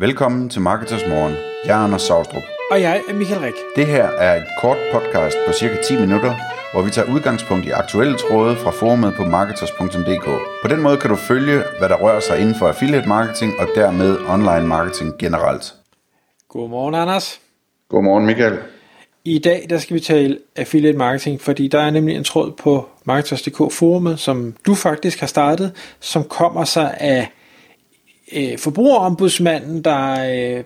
Velkommen til Marketers Morgen. Jeg er Anders Saustrup. Og jeg er Michael Rik. Det her er et kort podcast på cirka 10 minutter, hvor vi tager udgangspunkt i aktuelle tråde fra forumet på marketers.dk. På den måde kan du følge, hvad der rører sig inden for affiliate marketing og dermed online marketing generelt. Godmorgen, Anders. Godmorgen, Michael. I dag der skal vi tale affiliate marketing, fordi der er nemlig en tråd på Marketers.dk forumet, som du faktisk har startet, som kommer sig af øh, forbrugerombudsmanden, der øh,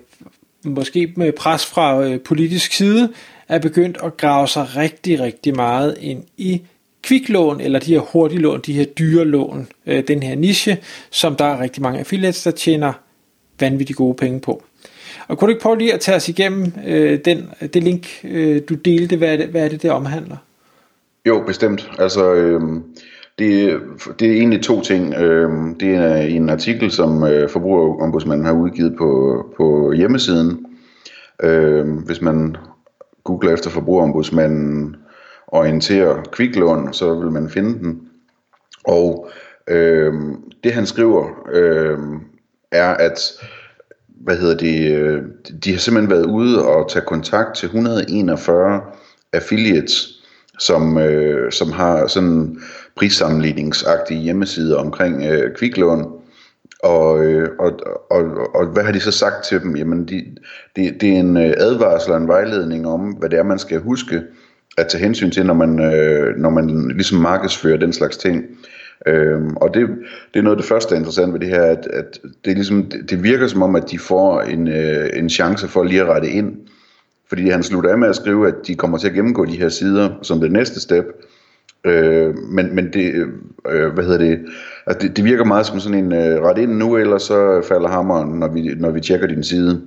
måske med pres fra øh, politisk side er begyndt at grave sig rigtig, rigtig meget ind i kviklån, eller de her hurtiglån, de her dyre lån, øh, den her niche, som der er rigtig mange affiliates, der tjener vanvittigt gode penge på. Og kunne du ikke prøve lige at tage os igennem øh, den, det link, øh, du delte, hvad er, det, hvad er det, det omhandler? Jo, bestemt. Altså, øh, det, det er egentlig to ting. Øhm, det er en artikel, som øh, Forbrugerombudsmanden har udgivet på, på hjemmesiden. Øhm, hvis man googler efter Forbrugerombudsmanden orienterer kviklån, så vil man finde den. Og øh, det han skriver øh, er, at hvad hedder det, øh, de har simpelthen været ude og tage kontakt til 141 affiliates, som, øh, som har sådan prissammenligningsagtige hjemmesider omkring øh, kviklån. Og, øh, og, og, og hvad har de så sagt til dem? Jamen, de, det, det er en øh, advarsel og en vejledning om, hvad det er, man skal huske at tage hensyn til, når man, øh, når man ligesom markedsfører den slags ting. Øhm, og det, det er noget af det første, der er interessant ved det her, at, at det, ligesom, det, det virker som om, at de får en, øh, en chance for lige at rette ind. Fordi han slutter af med at skrive, at de kommer til at gennemgå de her sider som det næste step. Øh, men, men det, øh, hvad hedder det, altså det, det virker meget som sådan en øh, ret ind nu, eller så falder hammeren, når vi, når vi tjekker din side.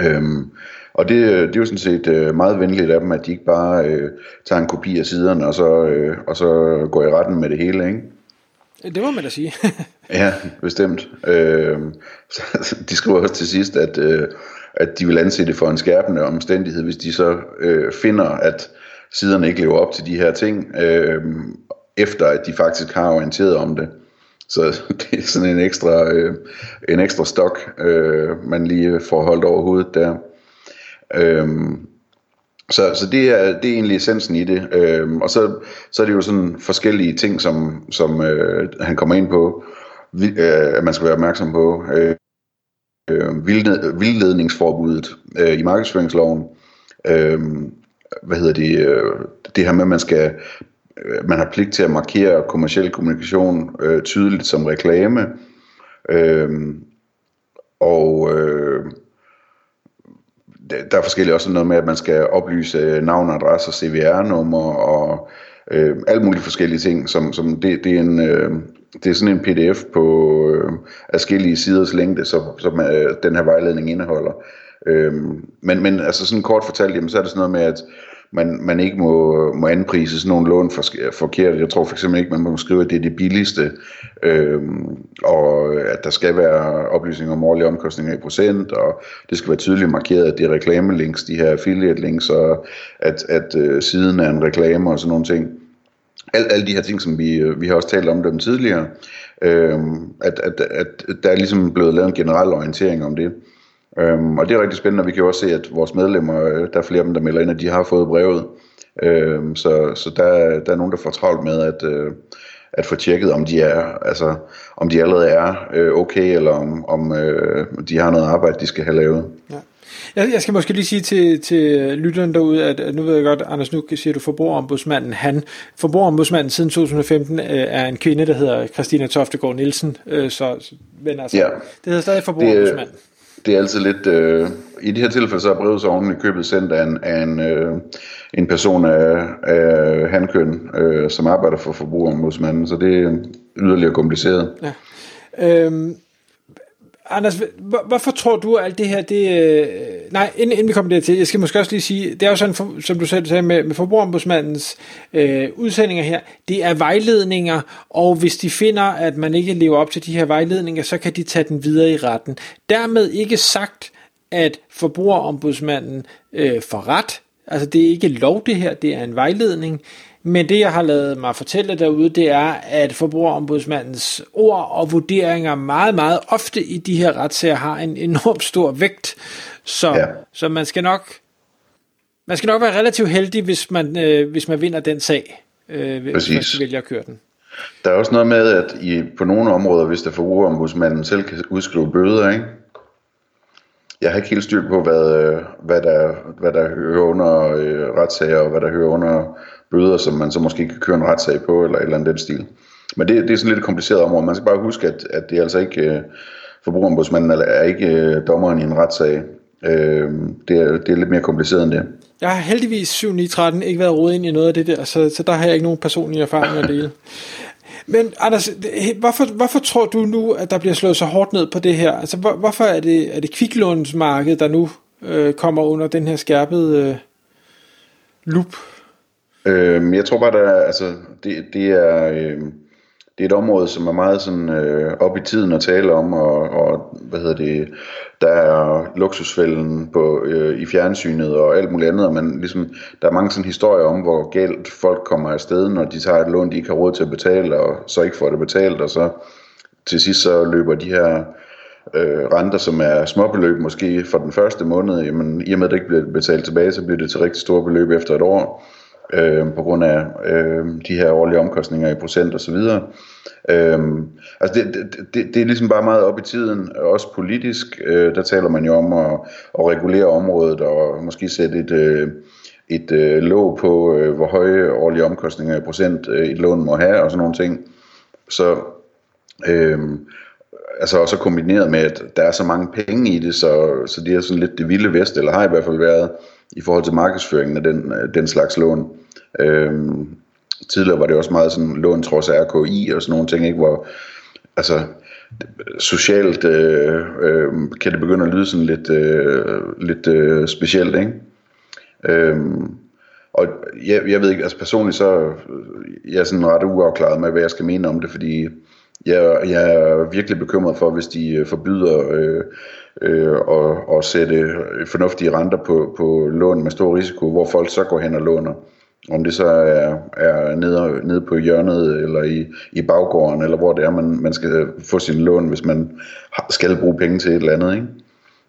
Øhm, og det, det er jo sådan set øh, meget venligt af dem, at de ikke bare øh, tager en kopi af siderne, og så, øh, og så går i retten med det hele, ikke? Det må man da sige. ja, bestemt. Øh, så, de skriver også til sidst, at, øh, at de vil anse det for en skærpende omstændighed, hvis de så øh, finder, at siderne ikke lever op til de her ting, øh, efter at de faktisk har orienteret om det. Så det er sådan en ekstra, øh, en ekstra stok, øh, man lige får holdt over hovedet der. Øh, så, så det, er, det er egentlig essensen i det. Øhm, og så, så er det jo sådan forskellige ting, som, som øh, han kommer ind på, vi, øh, at man skal være opmærksom på. Øh, øh, vildledningsforbuddet øh, i markedsføringsloven. Øh, hvad hedder det? Øh, det her med, at man skal øh, man har pligt til at markere kommersiel kommunikation øh, tydeligt som reklame. Øh, og øh, der er forskellige også noget med, at man skal oplyse navn, adresse, CVR-nummer og øh, alle mulige forskellige ting. Som, som det, det, er en, øh, det er sådan en pdf på øh, afskillige siders længde, som, som øh, den her vejledning indeholder. Øh, men, men altså sådan kort fortalt, jamen, så er det sådan noget med, at man, man ikke må, må anprise sådan nogle lån for, forkert. Jeg tror for eksempel ikke, man må skrive, at det er det billigste, øh, og at der skal være oplysninger om årlige omkostninger i procent, og det skal være tydeligt markeret, at det er reklamelinks, de her affiliate links, og at, at øh, siden er en reklame og sådan nogle ting. Al, alle de her ting, som vi, øh, vi har også talt om dem tidligere, øh, at, at, at der er ligesom blevet lavet en generel orientering om det. Øhm, og det er rigtig spændende, og vi kan jo også se, at vores medlemmer, øh, der er flere af dem, der melder ind, at de har fået brevet. Øhm, så så der, der er nogen, der får travlt med at, øh, at få tjekket, om de er, altså, om de allerede er øh, okay, eller om, om øh, de har noget arbejde, de skal have lavet. Ja. Jeg, jeg skal måske lige sige til, til lytteren derude, at, at nu ved jeg godt, Anders, nu siger du forbrugerombudsmanden. Han, forbrugerombudsmanden siden 2015 øh, er en kvinde, der hedder Christina Toftegård Nielsen. Øh, så, men altså, ja. det hedder stadig forbrugerombudsmanden. Det, det er altid lidt... Øh, I det her tilfælde så er brevet så oven i købet sendt af en, af en, øh, en person af, af handkøn, øh, som arbejder for forbrugerombudsmanden, så det er yderligere kompliceret. Ja. Øhm, Anders, hvorfor tror du, at alt det her, det... Øh, nej, inden, inden vi kommer dertil, jeg skal måske også lige sige, det er jo sådan, for, som du selv sagde, med, med forbrugerombudsmandens øh, udsendinger her, det er vejledninger, og hvis de finder, at man ikke lever op til de her vejledninger, så kan de tage den videre i retten. Dermed ikke sagt, at forbrugerombudsmanden øh, får ret, altså det er ikke lov det her, det er en vejledning, men det, jeg har lavet mig fortælle derude, det er, at forbrugerombudsmandens ord og vurderinger meget, meget ofte i de her retssager har en enormt stor vægt. Så, ja. så man skal nok man skal nok være relativt heldig, hvis man, øh, hvis man vinder den sag, øh, hvis man vælger at køre den. Der er også noget med, at i, på nogle områder, hvis der forbrugerombudsmanden selv kan udskrive bøder, ikke? Jeg har ikke helt styr på, hvad, hvad, der, hvad der hører under øh, retssager, og hvad der hører under bøder, som man så måske kan køre en retssag på, eller et eller andet den stil. Men det, det er sådan lidt et kompliceret område. Man skal bare huske, at, at det er altså ikke øh, forbrugerombudsmanden, eller er ikke øh, dommeren i en retssag. Øh, det, er, det er lidt mere kompliceret end det. Jeg har heldigvis 7 9 13 ikke været rodet ind i noget af det der, så, så der har jeg ikke nogen personlige erfaringer at dele. Men Anders, hvorfor, hvorfor tror du nu, at der bliver slået så hårdt ned på det her? Altså, hvor, hvorfor er det, er det kviklånsmarkedet, der nu øh, kommer under den her skærpede øh, loop? Øh, jeg tror bare, der altså, det, det er... Øh det er et område, som er meget sådan øh, op i tiden at tale om, og, og hvad hedder det, der er luksusfælden på, øh, i fjernsynet og alt muligt andet, og man, ligesom, der er mange sådan historier om, hvor galt folk kommer afsted, når de tager et lån, de ikke har råd til at betale, og så ikke får det betalt, og så til sidst så løber de her øh, renter, som er småbeløb måske for den første måned, jamen i og med at det ikke bliver betalt tilbage, så bliver det til rigtig store beløb efter et år øh, på grund af øh, de her årlige omkostninger i procent og så videre. Øh, altså det, det, det, det er ligesom bare meget op i tiden, også politisk, øh, der taler man jo om at, at regulere området og måske sætte et, øh, et øh, låg på, øh, hvor høje årlige omkostninger i procent øh, et lån må have og sådan nogle ting. Så øh, altså også kombineret med, at der er så mange penge i det, så, så det er sådan lidt det vilde vest, eller har i hvert fald været, i forhold til markedsføringen af den, øh, den slags lån. Øhm, tidligere var det også meget sådan lån trods RKI og sådan nogle ting, ikke, hvor altså socialt øh, øh, kan det begynde at lyde sådan lidt, øh, lidt øh, specielt, ikke? Øhm, og jeg, jeg ved ikke, altså personligt så øh, jeg er sådan ret uafklaret med, hvad jeg skal mene om det, fordi jeg, jeg er virkelig bekymret for, hvis de øh, forbyder øh, øh, at, at sætte øh, fornuftige renter på, på lån med stor risiko, hvor folk så går hen og låner. Om det så er, er nede, nede på hjørnet, eller i, i baggården, eller hvor det er, man, man skal øh, få sin lån, hvis man skal bruge penge til et eller andet, ikke?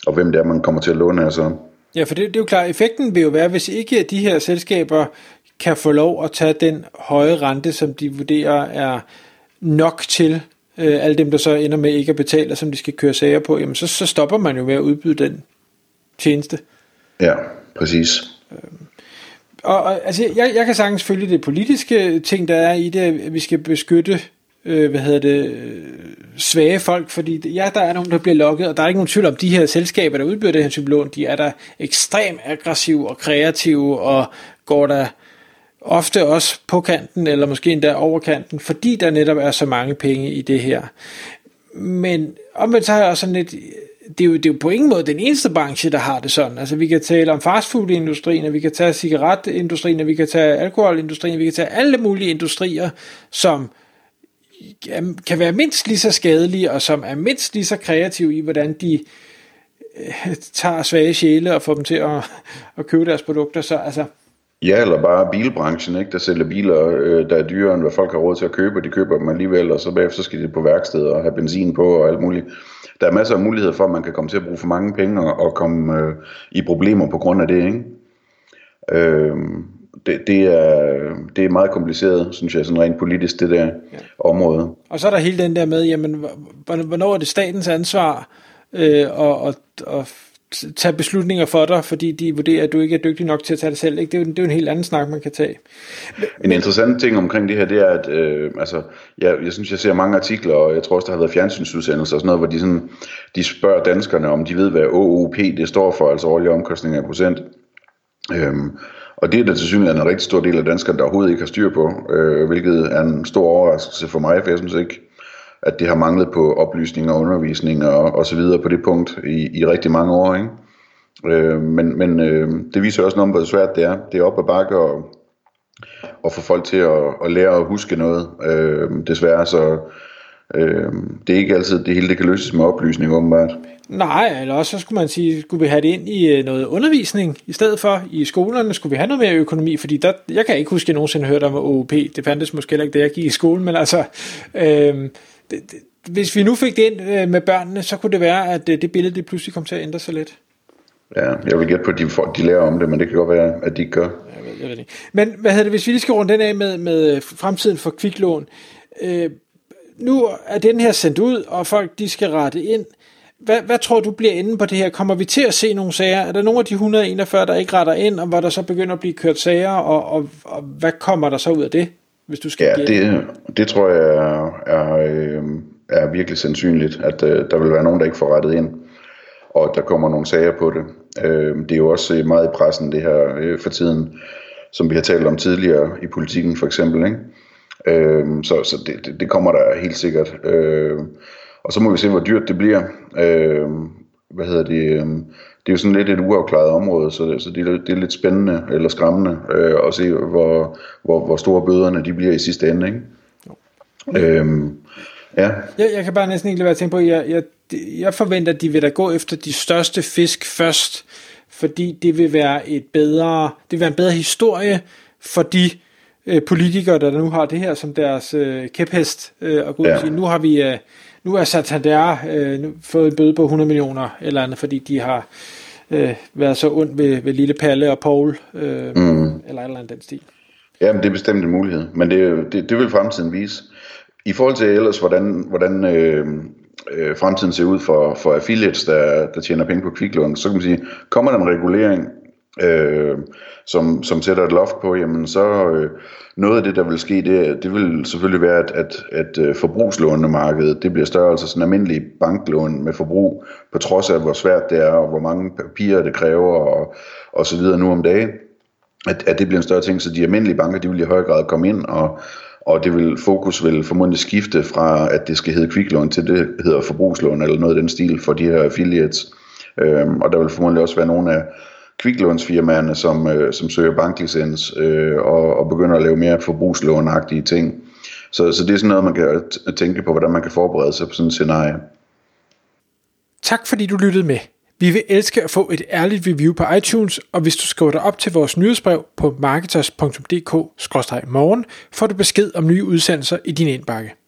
Og hvem det er, man kommer til at låne af så. Ja, for det, det er jo klart, effekten vil jo være, hvis ikke de her selskaber kan få lov at tage den høje rente, som de vurderer er nok til øh, alle dem, der så ender med ikke at betale, som de skal køre sager på, jamen så, så stopper man jo med at udbyde den tjeneste. Ja, præcis. Øhm, og, og altså, jeg, jeg kan sagtens følge det politiske ting, der er i det, at vi skal beskytte øh, hvad hedder det, svage folk, fordi ja, der er nogen, der bliver lukket, og der er ikke nogen tvivl om, de her selskaber, der udbyder det her type lån, de er der ekstremt aggressive og kreative, og går der ofte også på kanten, eller måske endda over kanten, fordi der netop er så mange penge i det her. Men omvendt så har jeg også sådan lidt, det er, jo, det er jo på ingen måde den eneste branche, der har det sådan. Altså vi kan tale om fastfoodindustrien, og vi kan tage cigaretindustrien, og vi kan tage alkoholindustrien, og vi kan tage alle mulige industrier, som kan være mindst lige så skadelige, og som er mindst lige så kreative i, hvordan de øh, tager svage sjæle og får dem til at, at købe deres produkter. Så altså, Ja, eller bare bilbranchen, ikke? der sælger biler, øh, der er dyrere, end hvad folk har råd til at købe, de køber dem alligevel, og så bagefter skal de på værksted og have benzin på og alt muligt. Der er masser af muligheder for, at man kan komme til at bruge for mange penge og, og komme øh, i problemer på grund af det. Ikke? Øh, det, det, er, det er meget kompliceret, synes jeg, sådan rent politisk, det der ja. område. Og så er der hele den der med, jamen, hvornår er det statens ansvar øh, og, og, og tage beslutninger for dig, fordi de vurderer, at du ikke er dygtig nok til at tage det selv. Ikke? Det, er jo, det er jo en helt anden snak, man kan tage. En interessant ting omkring det her, det er, at øh, altså, jeg, jeg synes, jeg ser mange artikler, og jeg tror også, der har været fjernsynsudsendelser og sådan noget, hvor de, sådan, de spørger danskerne, om de ved, hvad OOP det står for, altså årlige omkostninger i procent. Øhm, og det er der til synligheden en rigtig stor del af danskerne, der overhovedet ikke har styr på, øh, hvilket er en stor overraskelse for mig, for jeg synes ikke, at det har manglet på oplysning og undervisning og, og så videre på det punkt i, i rigtig mange år. Ikke? Øh, men men øh, det viser også noget om, hvor svært det er. Det er op ad bakke og, og få folk til at, at lære at huske noget. Øh, desværre så, Øh, det er ikke altid, det hele det kan løses med oplysning, åbenbart. Nej, eller også så skulle man sige, skulle vi have det ind i øh, noget undervisning i stedet for i skolerne, skulle vi have noget mere økonomi, fordi der, jeg kan ikke huske, at jeg nogensinde hørte om OOP, det fandtes måske heller ikke, da jeg gik i skole, men altså, øh, det, det, hvis vi nu fik det ind øh, med børnene, så kunne det være, at øh, det billede det pludselig kom til at ændre sig lidt. Ja, jeg vil gætte på, at de, folk, de lærer om det, men det kan godt være, at de ikke gør. Jeg ved, jeg ved ikke. Men hvad hedder det, hvis vi lige skal runde den af med, med fremtiden for kviklån. Øh, nu er den her sendt ud, og folk de skal rette ind. Hvad, hvad tror du bliver inde på det her? Kommer vi til at se nogle sager? Er der nogle af de 141, der ikke retter ind, og hvor der så begynder at blive kørt sager, og, og, og hvad kommer der så ud af det, hvis du skal Ja, det, det tror jeg er, er, øh, er virkelig sandsynligt, at øh, der vil være nogen, der ikke får rettet ind, og at der kommer nogle sager på det. Øh, det er jo også meget i pressen, det her øh, for tiden, som vi har talt om tidligere i politikken for eksempel, ikke? Øh, så så det, det, det kommer der helt sikkert. Øh, og så må vi se, hvor dyrt det bliver. Øh, hvad hedder det? Det er jo sådan lidt et uafklaret område, så, det, så det, er, det er lidt spændende eller skræmmende øh, at se, hvor, hvor, hvor store bøderne de bliver i sidste ende. Ikke? Øh, ja. Jeg, jeg kan bare næsten ikke lade være at tænke på, at jeg, jeg, jeg forventer, at de vil da gå efter de største fisk først, fordi det vil være et bedre, det vil være en bedre historie for de øh, politikere, der nu har det her som deres øh, kæphest, øh, og gå ud ja. og sige, nu har vi, øh, nu er Santander øh, nu fået en bøde på 100 millioner, eller andet, fordi de har øh, været så ondt ved, ved Lille Palle og Paul, øh, mm. eller eller andet den stil. Jamen, det er bestemt en mulighed, men det, det, det vil fremtiden vise. I forhold til ellers, hvordan, hvordan øh, øh, fremtiden ser ud for, for affiliates, der, der tjener penge på kviklån, så kan man sige, kommer der en regulering, øh, som, som sætter et loft på, jamen så øh, noget af det, der vil ske, det, det vil selvfølgelig være, at, at, at øh, forbrugslånemarkedet det bliver større, altså sådan almindelige banklån med forbrug, på trods af hvor svært det er, og hvor mange papirer det kræver, og, og så videre nu om dagen, at, at det bliver en større ting, så de almindelige banker, de vil i høj grad komme ind, og, og det vil, fokus vil formodentlig skifte fra, at det skal hedde kviklån, til det hedder forbrugslån, eller noget af den stil for de her affiliates. Øhm, og der vil formodentlig også være nogle af kviklånsfirmaerne, som, øh, som søger banklicens øh, og, og begynder at lave mere forbrugslånagtige ting. Så, så det er sådan noget, man kan tænke på, hvordan man kan forberede sig på sådan et scenarie. Tak fordi du lyttede med. Vi vil elske at få et ærligt review på iTunes, og hvis du skriver dig op til vores nyhedsbrev på marketers.dk-morgen, får du besked om nye udsendelser i din indbakke.